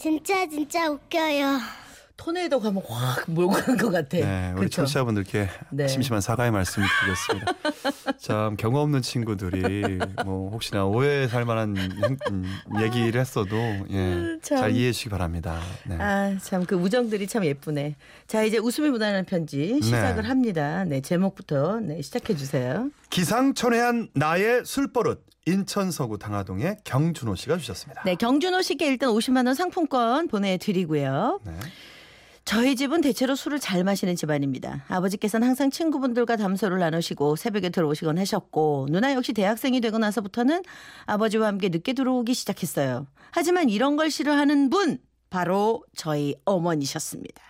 진짜 진짜 웃겨요. 토네이도 가면 확 몰고 간 것 같아. 네, 우리 그쵸? 청취자분들께 네. 심심한 사과의 말씀을 드리겠습니다. 참 경험 없는 친구들이 뭐 혹시나 오해 살 만한 행- 음, 얘기를 했어도 예, 참. 잘 이해해 주시기 바랍니다. 네. 아, 참 그 우정들이 참 예쁘네. 자, 이제 웃음이 묻어나는 편지 시작을 네. 합니다. 네, 제목부터 네, 시작해 주세요. 기상천외한 나의 술버릇 인천 서구 당하동의 경준호 씨가 주셨습니다. 네, 경준호 씨께 일단 50만 원 상품권 보내 드리고요. 네. 저희 집은 대체로 술을 잘 마시는 집안입니다. 아버지께서는 항상 친구분들과 담소를 나누시고 새벽에 들어오시곤 하셨고 누나 역시 대학생이 되고 나서부터는 아버지와 함께 늦게 들어오기 시작했어요. 하지만 이런 걸 싫어하는 분 바로 저희 어머니셨습니다.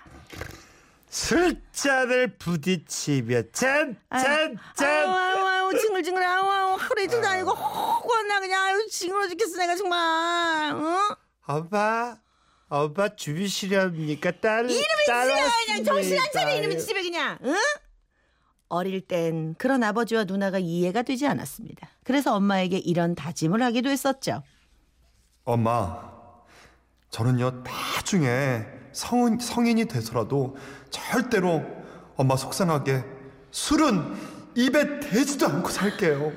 술잔을 부딪히며 짠, 짠, 짠. 아우 아우 아우 징글징글 아우 아우 하루 이틀도 아니고 호구나 그냥 아유 징글어 죽겠어 내가 정말 어? 엄마, 엄마 주비시렵니까? 딸, 이름이 지야 그냥 정신 안 차려 이름이 집에 그냥 응? 어릴 땐 그런 아버지와 누나가 이해가 되지 않았습니다. 그래서 엄마에게 이런 다짐을 하기도 했었죠. 엄마, 저는요 나중에 성인 성인이 돼서라도 절대로 엄마 속상하게 술은 입에 대지도 않고 살게요.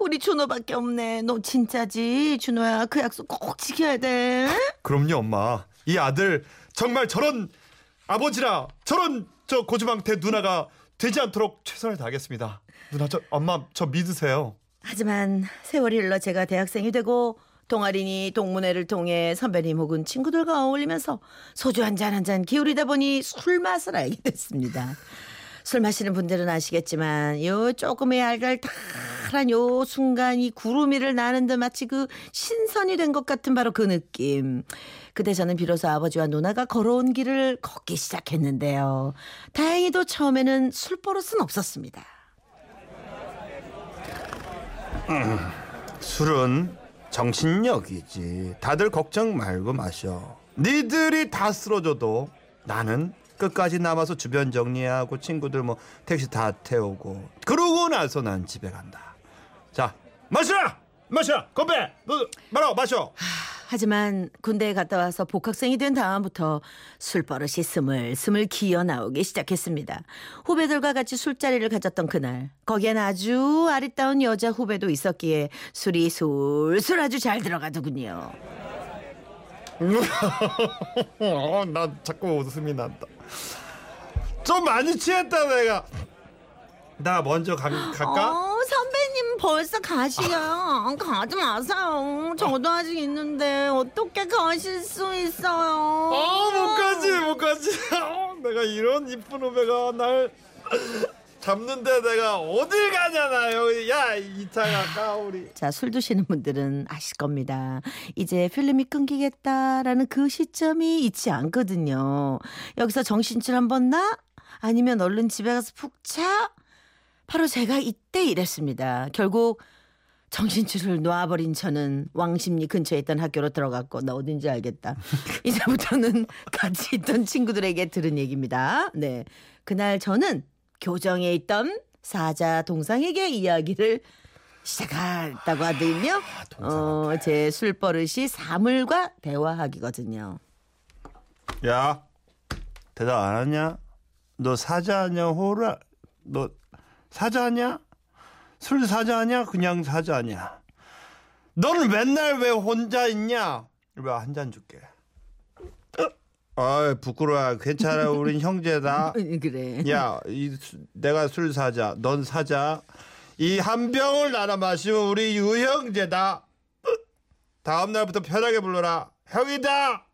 우리 준호밖에 없네. 너 진짜지 준호야 그 약속 꼭 지켜야 돼. 그럼요, 엄마. 이 아들 정말 저런 아버지라 저런 저 고주망태 누나가 되지 않도록 최선을 다하겠습니다. 누나 저 엄마 저 믿으세요. 하지만 세월이 흘러 제가 대학생이 되고 동아리니 동문회를 통해 선배님 혹은 친구들과 어울리면서 소주 한 잔 한잔 기울이다 보니 술 맛을 알게 됐습니다. 술 마시는 분들은 아시겠지만 요 조금의 알갈 달한 요 순간 이 구름 위를 나는 듯 마치 그 신선이 된 것 같은 바로 그 느낌. 그때 저는 비로소 아버지와 누나가 걸어온 길을 걷기 시작했는데요. 다행히도 처음에는 술 버릇은 없었습니다. 술은 정신력이지. 다들 걱정 말고 마셔. 니들이 다 쓰러져도 나는 끝까지 남아서 주변 정리하고 친구들 뭐 택시 다 태우고 그러고 나서 난 집에 간다. 자, 마셔라. 마셔. 건배. 너 말아 마셔. 하지만 군대에 갔다 와서 복학생이 된 다음부터 술버릇이 스물스물 기어 나오기 시작했습니다. 후배들과 같이 술자리를 가졌던 그날 거기엔 아주 아리따운 여자 후배도 있었기에 술이 술술 아주 잘 들어가더군요. 어, 나 자꾸 웃음이 난다. 좀 많이 취했다 내가. 나 먼저 가, 갈까? 어, 선배님 벌써 가시야. 가지 마세요. 저도 아직 있는데 어떻게 가실 수 있어요? 아, 못 가지, 못 가지. 어, 내가 이런 이쁜 후배가 날 잡는데 내가 어딜 가냐나 여기. 야, 이차 갈까 우리. 자, 술 드시는 분들은 아실 겁니다. 이제 필름이 끊기겠다라는 그 시점이 있지 않거든요. 여기서 정신줄 한번 나? 아니면 얼른 집에 가서 푹 차? 바로 제가 이때 이랬습니다. 결국 정신줄을 놔버린 저는 왕십리 근처에 있던 학교로 들어갔고 나 어딘지 알겠다. 이제부터는 같이 있던 친구들에게 들은 얘기입니다. 네. 그날 저는 교정에 있던 사자 동상에게 이야기를 시작했다고 하더니요. 어, 제 술버릇이 사물과 대화하기거든요. 야, 대답 안 하냐? 너 사자냐 호라? 너 사자냐? 술 사자냐? 그냥 사자냐? 너는 맨날 왜 혼자 있냐? 왜 한 잔 줄게. 아 부끄러워. 괜찮아. 우린 형제다. 그래. 야, 이 수- 내가 술 사자. 넌 사자. 이 한 병을 나눠 마시면 우리 유형제다. 다음 날부터 편하게 불러라. 형이다.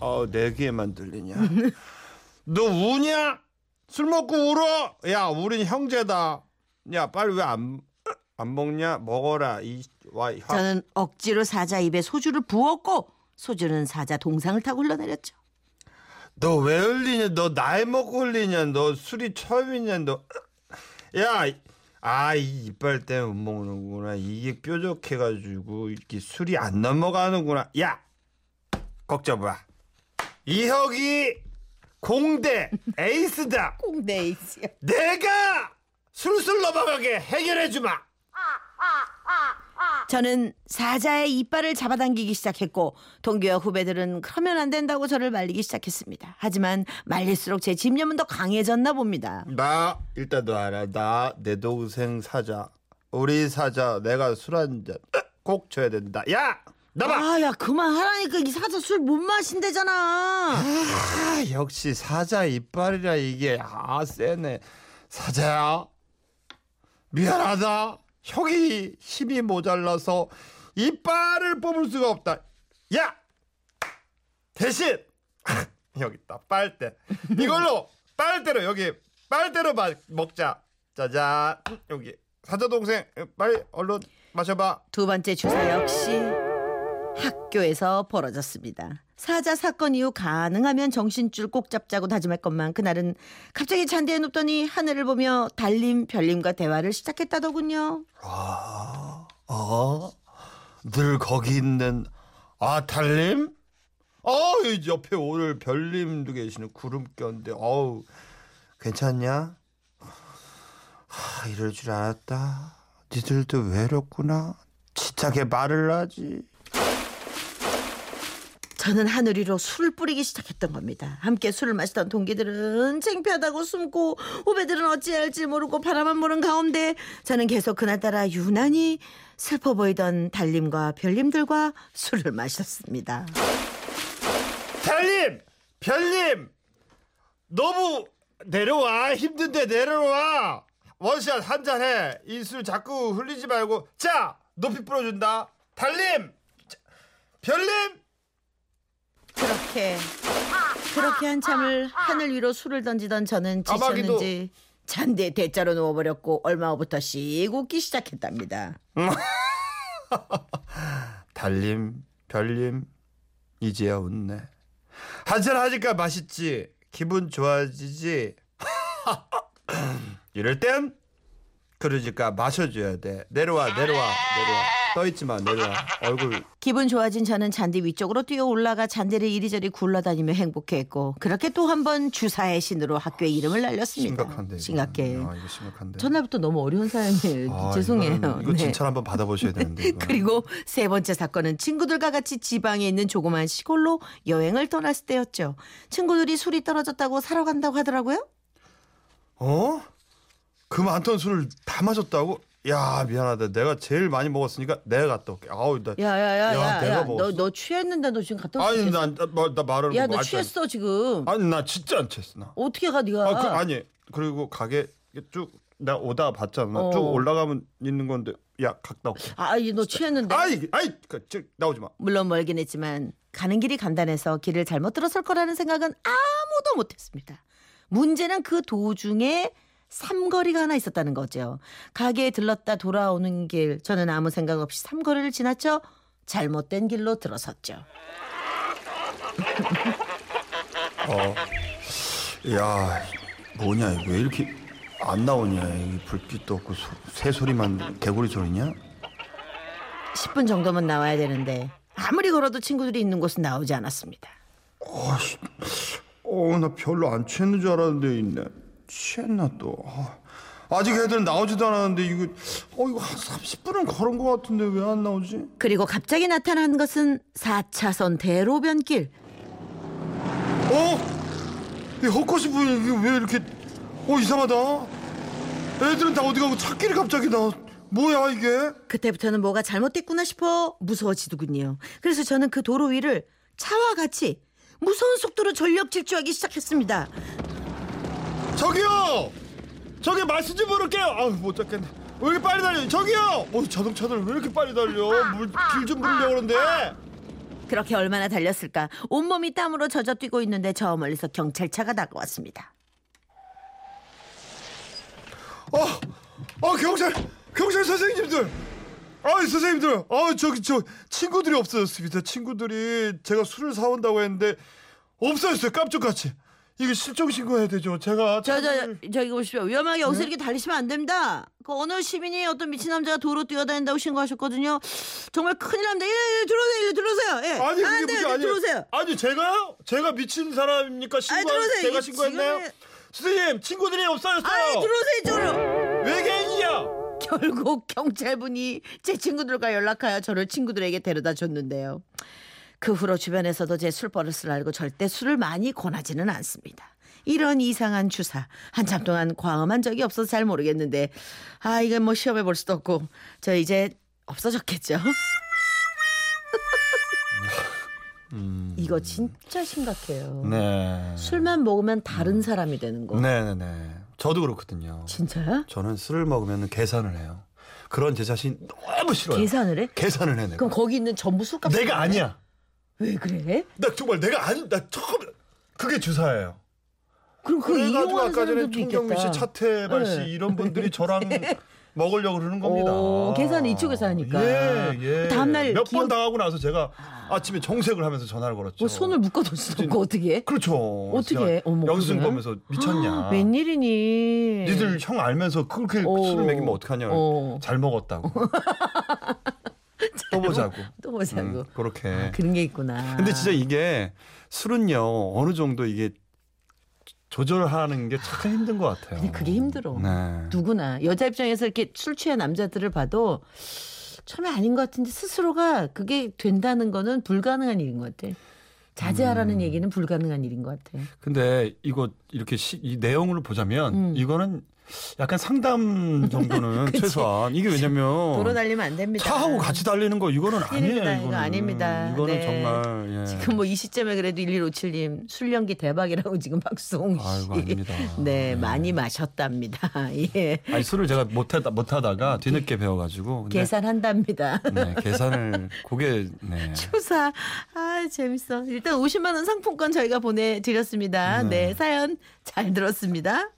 어, 내 귀에만 들리냐? 너 우냐? 술 먹고 울어? 야, 우린 형제다. 야, 빨리 왜 안 안 먹냐? 먹어라. 이 와, 화- 저는 억지로 사자 입에 소주를 부었고 소주는 사자 동상을 타고 흘러내렸죠. 너 왜 흘리냐? 너 나이 먹고 흘리냐? 너 술이 처음이냐? 너 야, 아, 이 이빨 때문에 못 먹는구나. 이게 뾰족해가지고 이렇게 술이 안 넘어가는구나. 야, 걱정 마. 이 형이 공대 에이스다. 꽁데이스요. 내가 술술 넘어가게 해결해 주마. 저는 사자의 이빨을 잡아당기기 시작했고 동기와 후배들은 그러면 안 된다고 저를 말리기 시작했습니다. 하지만 말릴수록 제 집념은 더 강해졌나 봅니다. 나 일단 너 알아 나 내 동생 사자 우리 사자 내가 술 한 잔 꼭 줘야 된다 야 나봐. 아, 야, 그만하라니까. 이 사자 술 못 마신대잖아. 아, 역시 사자 이빨이라 이게. 아 세네. 사자야. 미안하다. 형이 힘이 모자라서 이빨을 뽑을 수가 없다. 야! 대신! 여기 있다. 빨대. 이걸로 빨대로 여기 빨대로 마, 먹자. 짜잔. 여기. 사자 동생 빨리 얼른 마셔봐. 두 번째 주사 역시 학교에서 벌어졌습니다. 사자 사건 이후 가능하면 정신줄 꼭 잡자고 다짐했건만 그날은 갑자기 잔디에 눕더니 하늘을 보며 달림 별님과 대화를 시작했다더군요. 아, 어? 늘 거기 있는 아 달님? 어, 이 옆에 오늘 별님도 계시는 구름견인데 어우 괜찮냐? 하, 이럴 줄 알았다. 니들도 외롭구나. 치차게 말을 하지. 저는 하늘 위로 술을 뿌리기 시작했던 겁니다. 함께 술을 마시던 동기들은 창피하다고 숨고 후배들은 어찌할지 모르고 바라만 보는 가운데 저는 계속 그날따라 유난히 슬퍼 보이던 달님과 별님들과 술을 마셨습니다. 달님, 별님, 너무 내려와 힘든데 내려와. 원샷 한 잔 해. 이 술 자꾸 흘리지 말고. 자, 높이 뿌려준다. 달님, 자, 별님. 그렇게 그렇게 한참을 하늘 위로 술을 던지던 저는 까마귀도. 지쳤는지 잔디에 대자로 누워버렸고 얼마 후부터 씩 웃기 시작했답니다. 달님, 별님, 이제야 웃네. 한잔 하니까 맛있지. 기분 좋아지지. 이럴 땐 그러니까 마셔줘야 돼. 내려와, 내려와, 내려와. 떠 있지 마, 내려와. 얼굴 기분 좋아진 저는 잔디 위쪽으로 뛰어 올라가 잔디를 이리저리 굴러다니며 행복해했고 그렇게 또 한 번 주사의 신으로 학교의 이름을 날렸습니다. 심각한데. 이거. 심각해요. 아, 이거 심각한데. 전날부터 너무 어려운 사연이에요. 아, 죄송해요. 이거는 이거 네. 진찰 한번 받아보셔야 되는데. 이거. 그리고 세 번째 사건은 친구들과 같이 지방에 있는 조그만 시골로 여행을 떠났을 때였죠. 친구들이 술이 떨어졌다고 사러 간다고 하더라고요. 어? 그 많던 술을 다 마셨다고? 야 미안하다. 내가 제일 많이 먹었으니까 내가 갔다 올게. 아우 나. 야야야야, 야, 내가 야, 먹었어. 너, 너 취했는데 너 지금 갔다 올수 아니 있겠어? 나, 나, 나 말하는 야, 거너 취했어 지금. 안- 아니 나 진짜 안 취했어 나. 어떻게 가 네가? 아, 그, 아니 그리고 가게 쭉 내가 오다 봤잖아. 어. 쭉 올라가면 있는 건데 야 갔다 올게. 아, 이 너 취했는데. 아이 아이 그, 저, 나오지 마. 물론 멀긴 했지만 가는 길이 간단해서 길을 잘못 들어설 거라는 생각은 아무도 못했습니다. 문제는 그 도중에 삼거리가 하나 있었다는 거죠. 가게에 들렀다 돌아오는 길 저는 아무 생각 없이 삼거리를 지났죠. 잘못된 길로 들어섰죠. 어. 야 뭐냐 왜 이렇게 안 나오냐 이 불빛도 없고 소, 새소리만 개구리 소리냐? 10분 정도면 나와야 되는데 아무리 걸어도 친구들이 있는 곳은 나오지 않았습니다. 아씨, 어, 나 별로 안 취했는 줄 알았는데 있네. 취했나 또. 아, 직 애들 나오지도 않았는데 이거, 어, 이거 한 30분은 걸은 것 같은데 왜 안 나오지? 그리고 갑자기 나타난 것은 4차선 대로변길. 어? 이 헛것이 보이 이게 왜 이렇게, 어, 이상하다. 애들은 다 어디 가고 차길이 갑자기 나. 뭐야 이게? 그때부터는 뭐가 잘못됐구나 싶어 무서워지더군요. 그래서 저는 그 도로 위를 차와 같이 무서운 속도로 전력 질주하기 시작했습니다. 저기요! 저기 말씀 좀 부를게요. 아우 못 잡겠네. 왜 이렇게 빨리 달려? 저기요! 어, 자동차들 왜 이렇게 빨리 달려? 물길좀 부르려고 그러는데. 그렇게 얼마나 달렸을까? 온몸이 땀으로 젖어 뛰고 있는데 저 멀리서 경찰차가 다가왔습니다. 어, 어 경찰, 경찰 선생님들, 아 선생님들, 아 저기 저 친구들이 없어졌습니다. 친구들이 제가 술을 사온다고 했는데 없어졌어요. 깜짝같이. 이게 실종 신고해야 되죠. 제가 저, 저, 저기 보십시오. 위험하게 여기서 이렇게 달리시면 안 됩니다. 그 어느 시민이 어떤 미친 남자가 도로 뛰어다닌다고 신고하셨거든요. 정말 큰일 납니다. 예, 예, 들어오세요. 일로 들어오세요. 예. 아니 안 그게 돼요. 무슨 아니 들어오세요. 아니 제가요? 제가 미친 사람입니까? 신고 들어오세요. 제가 이게 신고했나요? 지금은- 선생님 친구들이 없어졌어요. 아, 들어오세요. 이쪽으로. 외계인이야. 결국 경찰분이 제 친구들과 연락하여 저를 친구들에게 데려다 줬는데요. 그 후로 주변에서도 제 술버릇을 알고 절대 술을 많이 권하지는 않습니다. 이런 이상한 주사 한참 동안 과음한 적이 없어서 잘 모르겠는데 아 이건 뭐 시험해 볼 수도 없고 저 이제 없어졌겠죠. 이거 진짜 심각해요. 음. 네. 술만 먹으면 다른 사람이 되는 거. 네네네. 저도 그렇거든요. 진짜야? 저는 술을 먹으면 계산을 해요. 그런 제 자신 너무 싫어요. 계산을 해? 계산을 해 내가. 그럼 거기 있는 전부 술값 내가 아니야. 왜 그래? 나 정말 내가 아니 나 처음 그게 주사예요. 그럼 그거 그래가지고 아까 전에 총경민 씨. 차태발 씨 네. 이런 분들이 저랑 먹으려고 그러는 겁니다. 오, 계산은 이쪽에서 하니까. 예, 예. 다음날 몇번 기억- 당하고 나서 제가 아침에 정색을 하면서 전화를 걸었죠. 뭐 손을 수도 없고 어떻게 해? 그렇죠. 어떻게 영수증? 보면서 미쳤냐. 아, 웬일이니? 니들 형 알면서 그렇게 어. 술을 먹이면 어떡하냐. 어. 잘 먹었다고. 또 보자고. 또 보자고. 음, 그렇게. 아, 그런 게 있구나. 근데 진짜 이게 술은요 어느 정도 이게 조절하는 게 참 힘든 것 같아요. 근데 그게 힘들어. 네. 누구나 여자 입장에서 이렇게 술 취한 남자들을 봐도 처음에 아닌 것 같은데 스스로가 그게 된다는 거는 불가능한 일인 것 같아. 자제하라는 음. 얘기는 불가능한 일인 것 같아. 근데 이거 이렇게 시, 이 내용을 보자면 음. 이거는 약간 상담 정도는. 최소한 이게 왜냐면 도로 달리면 안 됩니다. 차하고 같이 달리는 거 이거는 아니에요. 큰일입니다. 이거. 아닙니다. 이거는 네. 정말 예. 지금 뭐 이 시점에 그래도 1157님 술 연기 대박이라고 지금 박수홍 씨. 아이고 아닙니다. 네, 많이 마셨답니다. 예. 아니 술을 제가 못하다 못하다가 뒤늦게 배워가지고 계산한답니다. 네, 계산을 그게 네. 추사. 아, 재밌어. 일단 50만 원 상품권 저희가 보내 드렸습니다. 네. 네, 사연 잘 들었습니다.